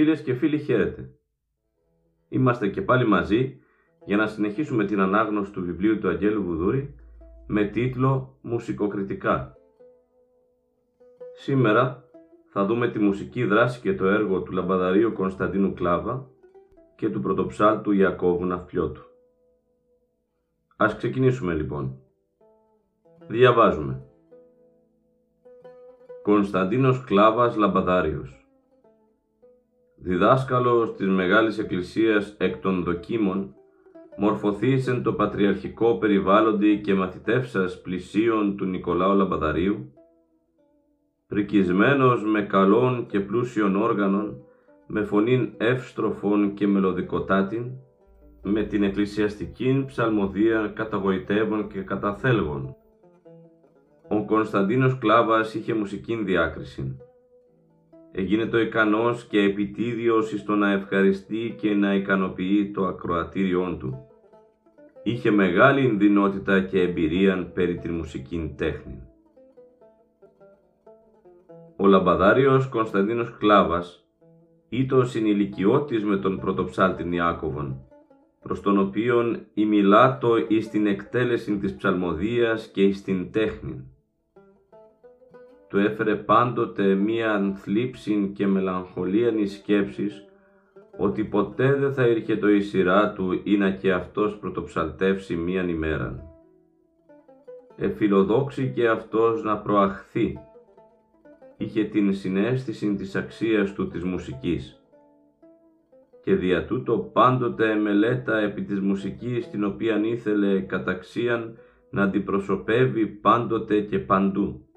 Φίλες και φίλοι χαίρετε. Είμαστε και πάλι μαζί για να συνεχίσουμε την ανάγνωση του βιβλίου του Αγγέλου Βουδούρη με τίτλο «Μουσικοκριτικά». Σήμερα θα δούμε τη μουσική δράση και το έργο του λαμπαδαρίου Κωνσταντίνου Κλάβα και του πρωτοψάλτου Ιακώβου Ναυπλιώτου. Ας ξεκινήσουμε λοιπόν. Διαβάζουμε. Κωνσταντίνος Κλάβας Λαμπαδάριος διδάσκαλος της Μεγάλης Εκκλησίας εκ των δοκίμων, μορφωθήσεν το πατριαρχικό περιβάλλοντι και μαθητεύσας πλησίων του Νικολάου Λαμπαδαρίου, πρικισμένος με καλών και πλούσιων όργανων, με φωνήν εύστροφων και μελωδικοτάτην, με την εκκλησιαστική ψαλμοδία καταγοητεύων και καταθέλγων. Ο Κωνσταντίνος Κλάβας είχε μουσικήν διάκριση έγινε το ικανός και επιτίδιος στο να ευχαριστεί και να ικανοποιεί το ακροατήριόν του. Είχε μεγάλη δυνότητα και εμπειρία περί την μουσική τέχνη. Ο λαμπαδάριος Κωνσταντίνος Κλάβας ήταν συνηλικιώτης με τον πρωτοψάλτη Ιάκωβον, προς τον οποίον ημιλάτο εις την εκτέλεση της ψαλμοδίας και εις την τέχνη του έφερε πάντοτε μία θλίψη και μελαγχολία η σκέψης ότι ποτέ δεν θα ήρχε το η σειρά του ή να και αυτός πρωτοψαλτεύσει μίαν ημέραν. Εφιλοδόξει και αυτός να προαχθεί. Είχε την συνέστηση της αξίας του της μουσικής και δια τούτο πάντοτε μελέτα επί της μουσικής την οποία ήθελε καταξίαν να αντιπροσωπεύει πάντοτε και παντού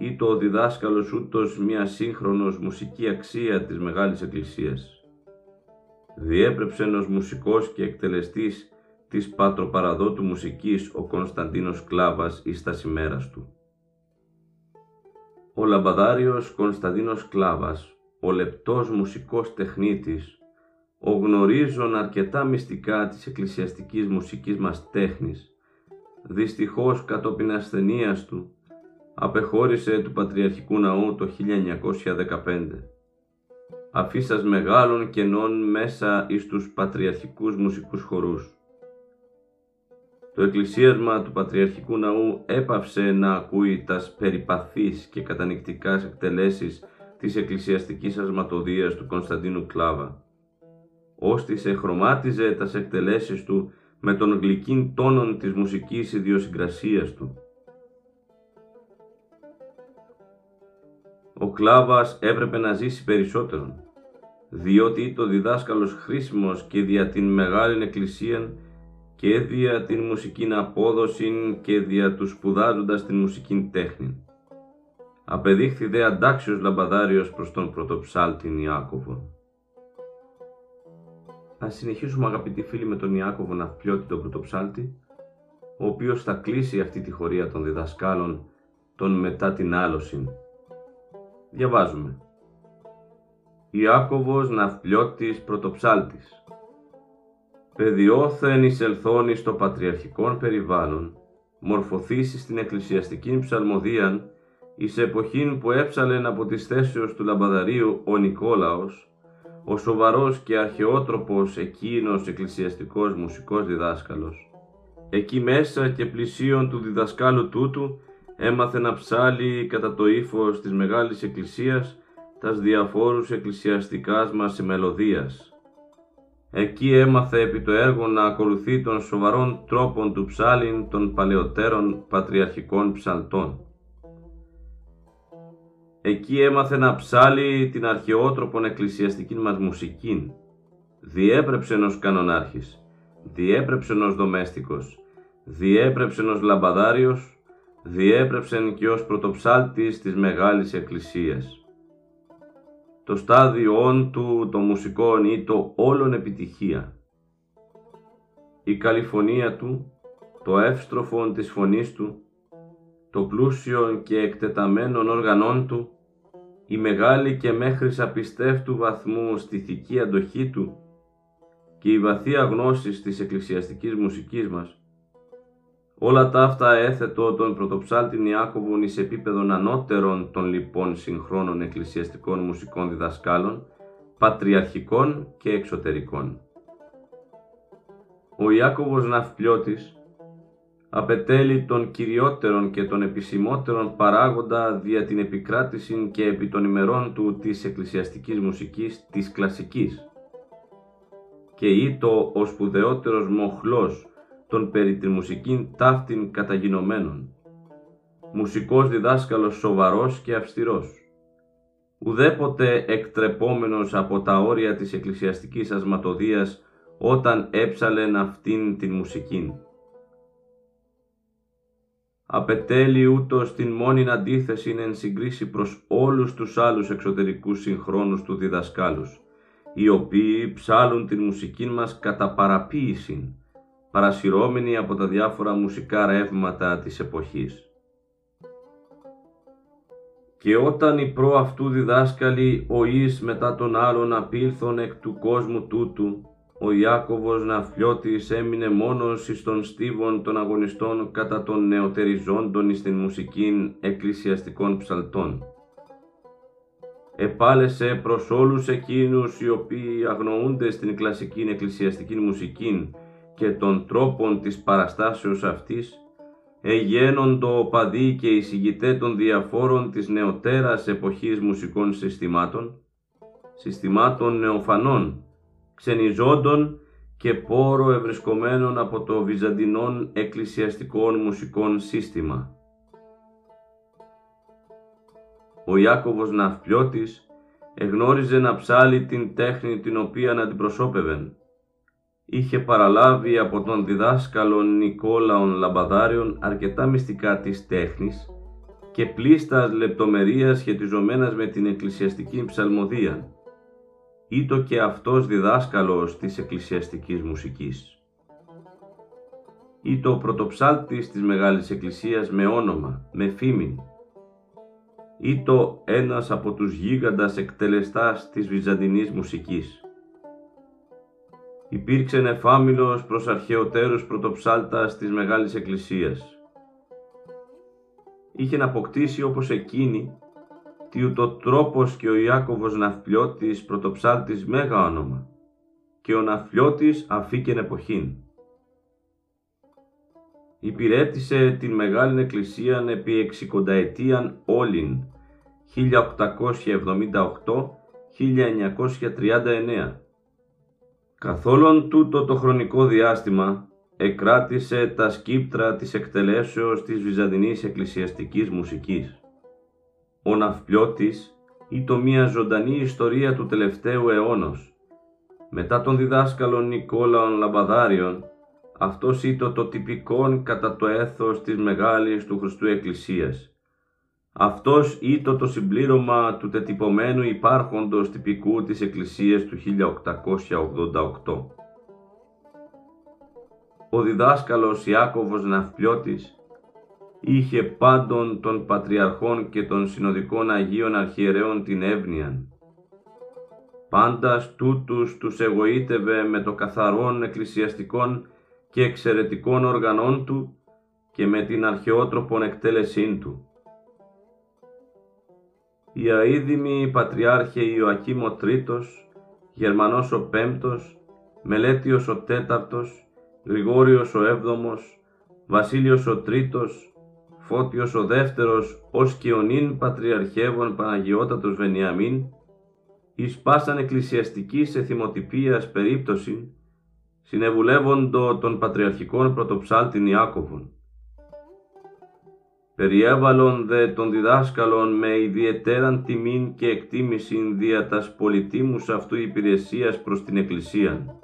ή το διδάσκαλος ούτως μια σύγχρονος μουσική αξία της Μεγάλης Εκκλησίας. Διέπρεψε ως μουσικός και εκτελεστής της πατροπαραδότου μουσικής ο Κωνσταντίνος Κλάβας εις τα σημέρας του. Ο λαμπαδάριος Κωνσταντίνος Κλάβας, ο λεπτός μουσικός τεχνίτης, ο γνωρίζων αρκετά μυστικά της εκκλησιαστικής μουσικής μας τέχνης, δυστυχώς κατόπιν ασθενείας του, απεχώρησε του Πατριαρχικού Ναού το 1915. Αφήσας μεγάλων κενών μέσα εις τους πατριαρχικούς μουσικούς χορούς. Το εκκλησίασμα του Πατριαρχικού Ναού έπαυσε να ακούει τας περιπαθείς και κατανικτικάς εκτελέσεις της εκκλησιαστικής ασματοδίας του Κωνσταντίνου Κλάβα. Ώστις εχρωμάτιζε τας εκτελέσεις του με τον γλυκύν τόνον της μουσικής ιδιοσυγκρασίας του ο κλάβας έπρεπε να ζήσει περισσότερον, διότι το διδάσκαλος χρήσιμος και δια την μεγάλη εκκλησία και δια την μουσική απόδοση και δια του σπουδάζοντας την μουσική τέχνη. Απεδείχθη δε αντάξιος λαμπαδάριος προς τον πρωτοψάλτην Ιάκωβο. Α συνεχίσουμε αγαπητοί φίλοι με τον Ιάκωβο Ναυπλιώτη τον πρωτοψάλτη, ο οποίος θα κλείσει αυτή τη χωρία των διδασκάλων τον μετά την άλωση Διαβάζουμε. Ιάκωβος Ναυπλιώτης Πρωτοψάλτης Παιδιόθεν εισελθώνει στο πατριαρχικόν περιβάλλον, μορφωθήσει στην εκκλησιαστική ψαλμοδίαν, εις εποχήν που έψαλεν από τις θέσεως του λαμπαδαρίου ο Νικόλαος, ο σοβαρός και αρχαιότροπος εκείνος εκκλησιαστικός μουσικός διδάσκαλος. Εκεί μέσα και πλησίον του διδασκάλου τούτου έμαθε να ψάλει κατά το ύφος της Μεγάλης Εκκλησίας τας διαφόρους εκκλησιαστικάς μας μελωδίας. Εκεί έμαθε επί το έργο να ακολουθεί των σοβαρών τρόπων του ψάλιν των παλαιότερων πατριαρχικών ψαλτών. Εκεί έμαθε να ψάλει την αρχαιότροπον εκκλησιαστική μας μουσική. Διέπρεψε ως κανονάρχης, διέπρεψε ως δομέστικος, διέπρεψε ως λαμπαδάριος, διέπρεψεν και ως πρωτοψάλτης της Μεγάλης Εκκλησίας. Το στάδιον του, το μουσικό ή το όλον επιτυχία. Η καλυφωνία του, το εύστροφον της φωνής του, το πλούσιο και εκτεταμένων όργανών του, η μεγάλη και μέχρι απιστεύτου βαθμού στιθική αντοχή του και η βαθία γνώσης της εκκλησιαστικής μουσικής μας, Όλα τα αυτά έθετο τον πρωτοψάλτην Ιάκωβον εις επίπεδον ανώτερων των λοιπόν συγχρόνων εκκλησιαστικών μουσικών διδασκάλων, πατριαρχικών και εξωτερικών. Ο Ιάκωβος Ναυπλιώτης απετέλει τον κυριότερον και τον επισημότερον παράγοντα δια την επικράτηση και επί των ημερών του της εκκλησιαστικής μουσικής της κλασικής και ήτο ο σπουδαιότερος μοχλός των περί τη μουσικήν ταύτην καταγινωμένων. Μουσικός διδάσκαλος σοβαρός και αυστηρός. Ουδέποτε εκτρεπόμενος από τα όρια της εκκλησιαστικής ασματοδίας όταν έψαλεν αυτήν την μουσικήν. Απετέλει ούτως την μόνη αντίθεση εν συγκρίση προς όλους τους άλλους εξωτερικούς συγχρόνους του διδασκάλους, οι οποίοι ψάλουν την μουσική μας κατά παραποίηση, παρασυρώμενοι από τα διάφορα μουσικά ρεύματα της εποχής. Και όταν οι προ αυτού διδάσκαλοι ο εις μετά τον άλλον απήλθον εκ του κόσμου τούτου, ο Ιάκωβος Ναυπλιώτης έμεινε μόνος εις των στίβων των αγωνιστών κατά των νεοτεριζόντων εις την μουσικήν εκκλησιαστικών ψαλτών. Επάλεσε προς όλους εκείνους οι οποίοι αγνοούνται στην κλασική εκκλησιαστική μουσική και των τρόπων της παραστάσεως αυτής, εγένοντο παδί και εισηγητέ των διαφόρων της νεωτέρας εποχής μουσικών συστημάτων, συστημάτων νεοφανών, ξενιζόντων και πόρο ευρισκομένων από το βυζαντινών εκκλησιαστικών μουσικών σύστημα. Ο Ιάκωβος Ναυπλιώτης εγνώριζε να ψάλει την τέχνη την οποία αντιπροσώπευεν, είχε παραλάβει από τον διδάσκαλο Νικόλαον Λαμπαδάριον αρκετά μυστικά της τέχνης και πλείστας λεπτομερείας σχετιζομένας με την εκκλησιαστική ψαλμοδία. Ήτο και αυτός διδάσκαλος της εκκλησιαστικής μουσικής. Ήτο πρωτοψάλτης της Μεγάλης Εκκλησίας με όνομα, με φήμην. Ήτο ένας από τους γίγαντας εκτελεστάς της βυζαντινής μουσικής υπήρξε εφάμιλος προς αρχαιοτέρους πρωτοψάλτας της Μεγάλης Εκκλησίας. Είχε να αποκτήσει όπως εκείνη τι ούτω τρόπος και ο Ιάκωβος Ναυπλιώτης πρωτοψάλτης μέγα όνομα και ο Ναυπλιώτης αφήκεν εποχήν. Υπηρέτησε την Μεγάλη Εκκλησία επί εξικονταετίαν όλην 1878-1939 Καθόλον τούτο το χρονικό διάστημα εκράτησε τα σκήπτρα της εκτελέσεως της Βυζαντινής εκκλησιαστικής μουσικής. Ο Ναυπλιώτης ήτο μία ζωντανή ιστορία του τελευταίου αιώνος. Μετά τον διδάσκαλο Νικόλαον Λαμπαδάριον, αυτός ήταν το τυπικόν κατά το έθος της Μεγάλης του Χριστού Εκκλησίας αυτός ήτο το συμπλήρωμα του τετυπωμένου υπάρχοντος τυπικού της Εκκλησίας του 1888. Ο διδάσκαλος Ιάκωβος Ναυπλιώτης είχε πάντων των Πατριαρχών και των Συνοδικών Αγίων Αρχιερέων την εύνοια. Πάντας τούτους τους εγωίτευε με το καθαρόν εκκλησιαστικών και εξαιρετικών οργανών του και με την αρχαιότροπον εκτέλεσήν του η αείδημη Πατριάρχε Ιωακήμ ο Τρίτος, Γερμανός ο Πέμπτος, Μελέτιος ο Τέταρτος, Γρηγόριος ο Έβδομος, Βασίλειος ο Τρίτος, Φώτιος ο δεύτερος ως και ο νυν πατριαρχεύων Παναγιώτατος Βενιαμίν εις πάσαν εκκλησιαστικής σε θυμοτυπίας περίπτωση συνεβουλεύοντο των πατριαρχικών πρωτοψάλτην Ιάκωβων. Περιέβαλον δε των διδάσκαλων με ιδιαιτέραν τιμήν και εκτίμησιν δια τας πολιτήμους αυτού υπηρεσίας προς την Εκκλησίαν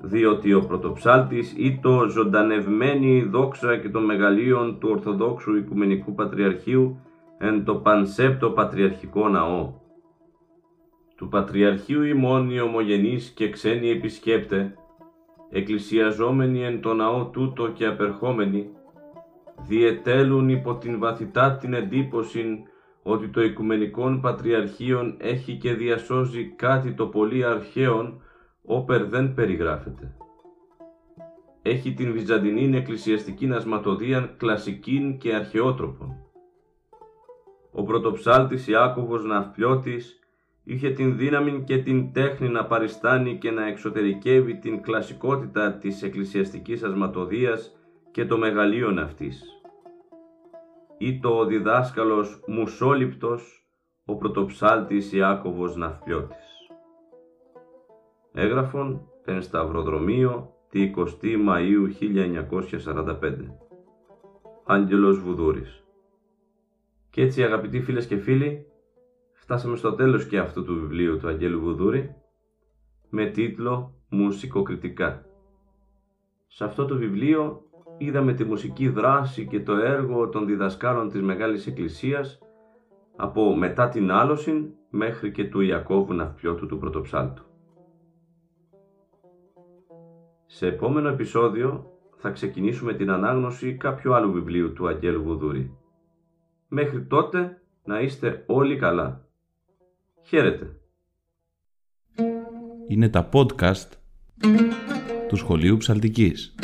διότι ο πρωτοψάλτης ή το ζωντανευμένη δόξα και των μεγαλείων του Ορθοδόξου Οικουμενικού Πατριαρχείου εν το πανσέπτο Πατριαρχικό Ναό. Του Πατριαρχείου ημών οι ομογενείς και ξένοι επισκέπτε, εκκλησιαζόμενοι εν το ναό τούτο και απερχόμενοι, διετέλουν υπό την βαθυτά την εντύπωση ότι το Οικουμενικόν Πατριαρχείον έχει και διασώζει κάτι το πολύ αρχαίον όπερ δεν περιγράφεται. Έχει την βυζαντινή εκκλησιαστική ασματοδίαν κλασικήν και αρχαιότροπον. Ο πρωτοψάλτης Ιάκωβος Ναυπλιώτης είχε την δύναμη και την τέχνη να παριστάνει και να εξωτερικεύει την κλασικότητα της εκκλησιαστικής ασματοδίας και το μεγαλείον αυτής. Ή ο διδάσκαλος Μουσόληπτος, ο πρωτοψάλτης Ιάκωβος Ναυπλιώτης. Έγραφον εν Σταυροδρομείο τη 20η Μαΐου 1945. Άγγελος Βουδούρης. Και έτσι αγαπητοί φίλες και φίλοι, φτάσαμε στο τέλος και αυτού του βιβλίου του Αγγέλου Βουδούρη με τίτλο «Μουσικοκριτικά». Σε αυτό το βιβλίο είδαμε τη μουσική δράση και το έργο των διδασκάλων της Μεγάλης Εκκλησίας από μετά την άλωση μέχρι και του Ιακώβου Ναυπιώτου του Πρωτοψάλτου. Σε επόμενο επεισόδιο θα ξεκινήσουμε την ανάγνωση κάποιου άλλου βιβλίου του Αγγέλου Βουδούρη. Μέχρι τότε να είστε όλοι καλά. Χαίρετε. Είναι τα podcast του Σχολείου Ψαλτικής.